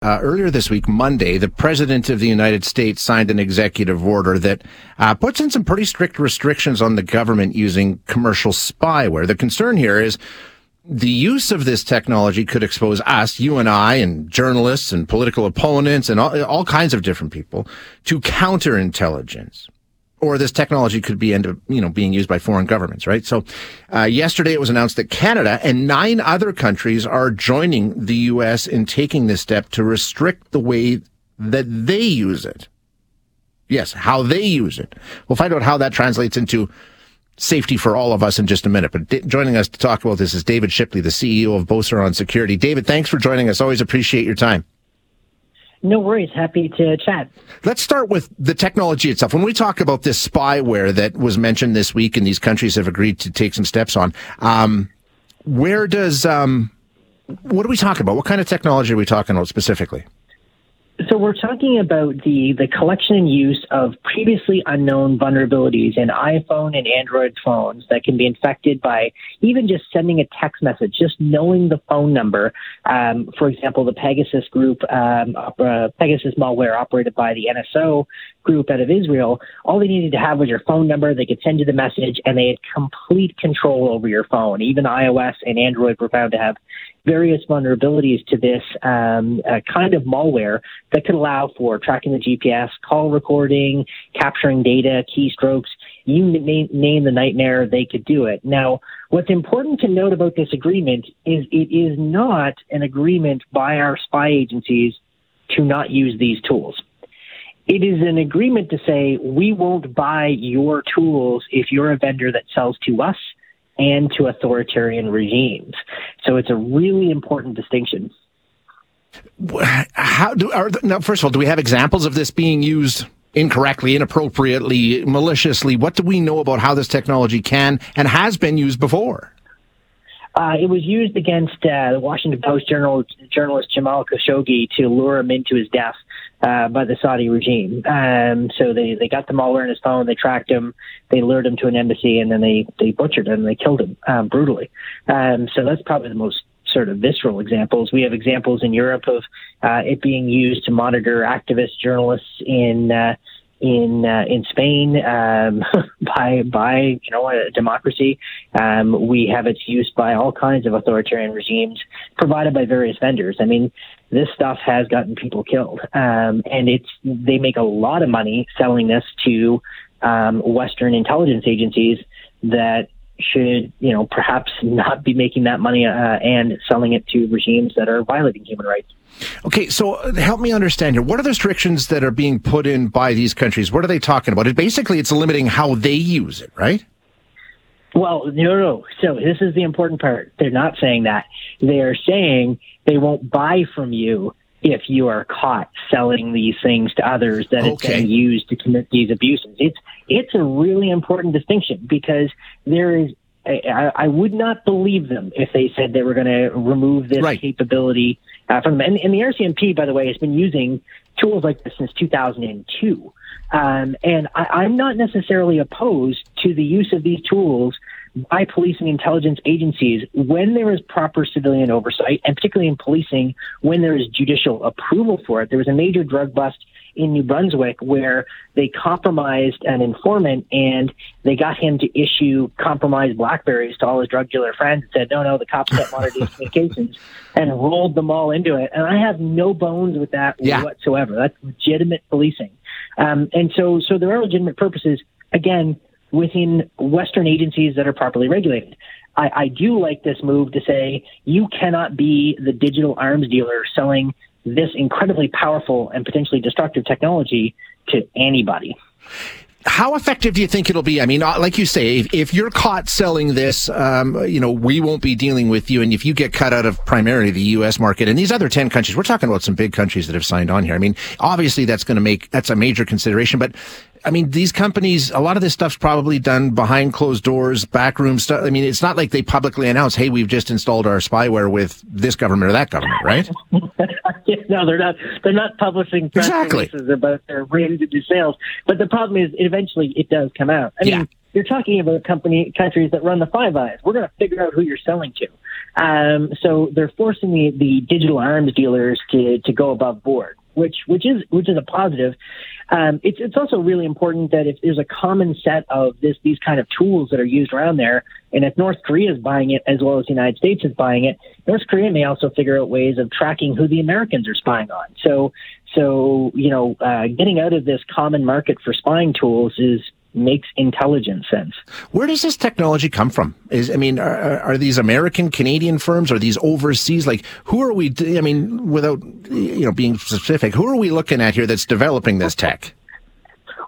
Uh, earlier this week, Monday, the President of the United States signed an executive order that uh, puts in some pretty strict restrictions on the government using commercial spyware. The concern here is the use of this technology could expose us, you and I, and journalists and political opponents and all, all kinds of different people to counterintelligence or this technology could be end up, you know, being used by foreign governments, right? So, uh, yesterday it was announced that Canada and nine other countries are joining the U.S. in taking this step to restrict the way that they use it. Yes, how they use it. We'll find out how that translates into safety for all of us in just a minute. But d- joining us to talk about this is David Shipley, the CEO of Beauceron Security. David, thanks for joining us. Always appreciate your time. No worries. Happy to chat. Let's start with the technology itself. When we talk about this spyware that was mentioned this week and these countries have agreed to take some steps on, um, where does, um, what are we talking about? What kind of technology are we talking about specifically? So we're talking about the, the collection and use of previously unknown vulnerabilities in iPhone and Android phones that can be infected by even just sending a text message, just knowing the phone number. Um, for example, the Pegasus group, um, uh, Pegasus malware operated by the NSO group out of Israel, all they needed to have was your phone number. They could send you the message and they had complete control over your phone. Even iOS and Android were found to have various vulnerabilities to this um, uh, kind of malware that could allow for tracking the GPS, call recording, capturing data, keystrokes. You name, name the nightmare, they could do it. Now, what's important to note about this agreement is it is not an agreement by our spy agencies to not use these tools. It is an agreement to say we won't buy your tools if you're a vendor that sells to us and to authoritarian regimes. So it's a really important distinction. How do are, now? First of all, do we have examples of this being used incorrectly, inappropriately, maliciously? What do we know about how this technology can and has been used before? Uh, it was used against uh, the Washington Post journal, journalist Jamal Khashoggi to lure him into his death uh, by the Saudi regime. Um, so they, they got the malware in his phone, they tracked him, they lured him to an embassy, and then they, they butchered him, they killed him um, brutally. Um, so that's probably the most sort of visceral examples. We have examples in Europe of uh, it being used to monitor activist journalists in uh, in uh, in Spain um, by by you know a democracy. Um, we have its use by all kinds of authoritarian regimes provided by various vendors. I mean, this stuff has gotten people killed, um, and it's they make a lot of money selling this to um, Western intelligence agencies that should, you know, perhaps not be making that money uh, and selling it to regimes that are violating human rights. Okay, so uh, help me understand here. What are the restrictions that are being put in by these countries? What are they talking about? It basically it's limiting how they use it, right? Well, no, no. So this is the important part. They're not saying that. They are saying they won't buy from you if you are caught selling these things to others that okay. it's been used to commit these abuses. It's it's a really important distinction because there is I, I, would not believe them if they said they were going to remove this right. capability uh, from them. And, and, the RCMP, by the way, has been using tools like this since 2002. Um, and I, am not necessarily opposed to the use of these tools by police and intelligence agencies when there is proper civilian oversight, and particularly in policing when there is judicial approval for it. There was a major drug bust in New Brunswick where they compromised an informant and they got him to issue compromised Blackberries to all his drug dealer friends and said, no, no, the cops don't monitor these communications and rolled them all into it. And I have no bones with that yeah. whatsoever. That's legitimate policing. Um, and so, so there are legitimate purposes, again, within Western agencies that are properly regulated. I, I do like this move to say you cannot be the digital arms dealer selling this incredibly powerful and potentially destructive technology to anybody. how effective do you think it'll be? I mean, uh, like you say, if, if you're caught selling this, um, you know, we won't be dealing with you. And if you get cut out of primarily the U.S. market and these other 10 countries, we're talking about some big countries that have signed on here. I mean, obviously that's going to make, that's a major consideration, but I mean, these companies, a lot of this stuff's probably done behind closed doors, backroom stuff. I mean, it's not like they publicly announce, "Hey, we've just installed our spyware with this government or that government," right? no, they're not. They're not publishing press exactly. releases about their ready to do sales. But the problem is, eventually, it does come out. I yeah. mean, you're talking about company countries that run the Five Eyes. We're going to figure out who you're selling to. Um, so they're forcing the, the digital arms dealers to to go above board which which is which is a positive. Um, it's it's also really important that if there's a common set of this these kind of tools that are used around there, and if North Korea is buying it as well as the United States is buying it, North Korea may also figure out ways of tracking who the Americans are spying on. So so you know, uh, getting out of this common market for spying tools is makes intelligent sense. Where does this technology come from? Is I mean, are, are, these American, Canadian firms? Are these overseas? Like, who are we? I mean, without you know being specific, who are we looking at here that's developing this tech?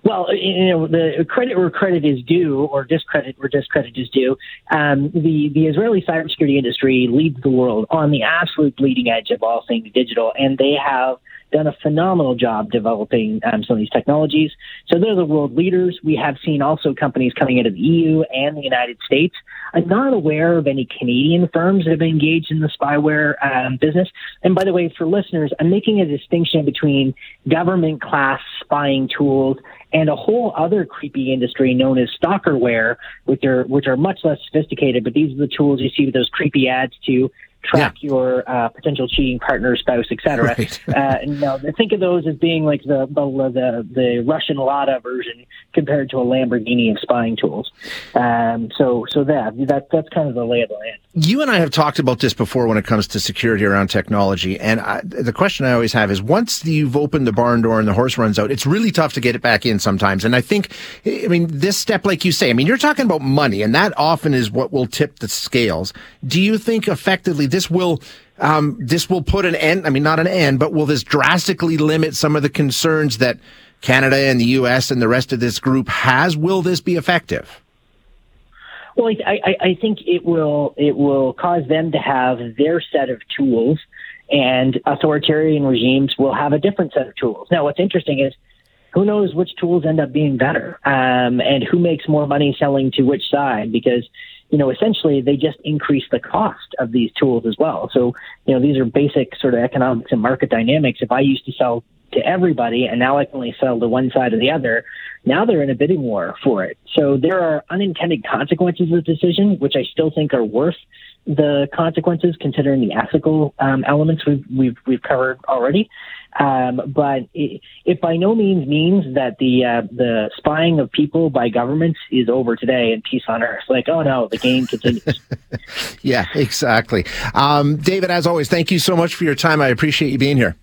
Well, you know, the credit where credit is due, or discredit where discredit is due. Um, the the Israeli cybersecurity industry leads the world on the absolute bleeding edge of all things digital, and they have done a phenomenal job developing um, some of these technologies. So they're the world leaders. We have seen also companies coming out of the EU and the United States. I'm not aware of any Canadian firms that have been engaged in the spyware um, business. And by the way, for listeners, I'm making a distinction between government class spying tools and a whole other creepy industry known as stalkerware, which are which are much less sophisticated. But these are the tools you see with those creepy ads to track yeah. your uh, potential cheating partner, spouse, etc. Right. uh, no, think of those as being like the the the, Russian Lada version compared to a Lamborghini of spying tools. Um, so so that that that's kind of the lay of the land. You and I have talked about this before when it comes to security around technology, and I, the question I always have is: once you've opened the barn door and the horse runs out, it's really tough to get it back in sometimes. And I think, I mean, this step, like you say, I mean, you're talking about money, and that often is what will tip the scales. Do you think effectively this will um, this will put an end? I mean, not an end, but will this drastically limit some of the concerns that Canada and the U.S. and the rest of this group has? Will this be effective? Well, I, I, I think it will it will cause them to have their set of tools, and authoritarian regimes will have a different set of tools. Now, what's interesting is who knows which tools end up being better, um, and who makes more money selling to which side? Because you know, essentially they just increase the cost of these tools as well. So, you know, these are basic sort of economics and market dynamics. If I used to sell to everybody and now I can only sell to one side or the other, now they're in a bidding war for it. So there are unintended consequences of the decision, which I still think are worth the consequences considering the ethical um, elements we've, we've, we've covered already. Um, but it, it, by no means means that the uh, the spying of people by governments is over today and peace on earth. Like, oh no, the game continues. yeah, exactly. Um, David, as always, thank you so much for your time. I appreciate you being here.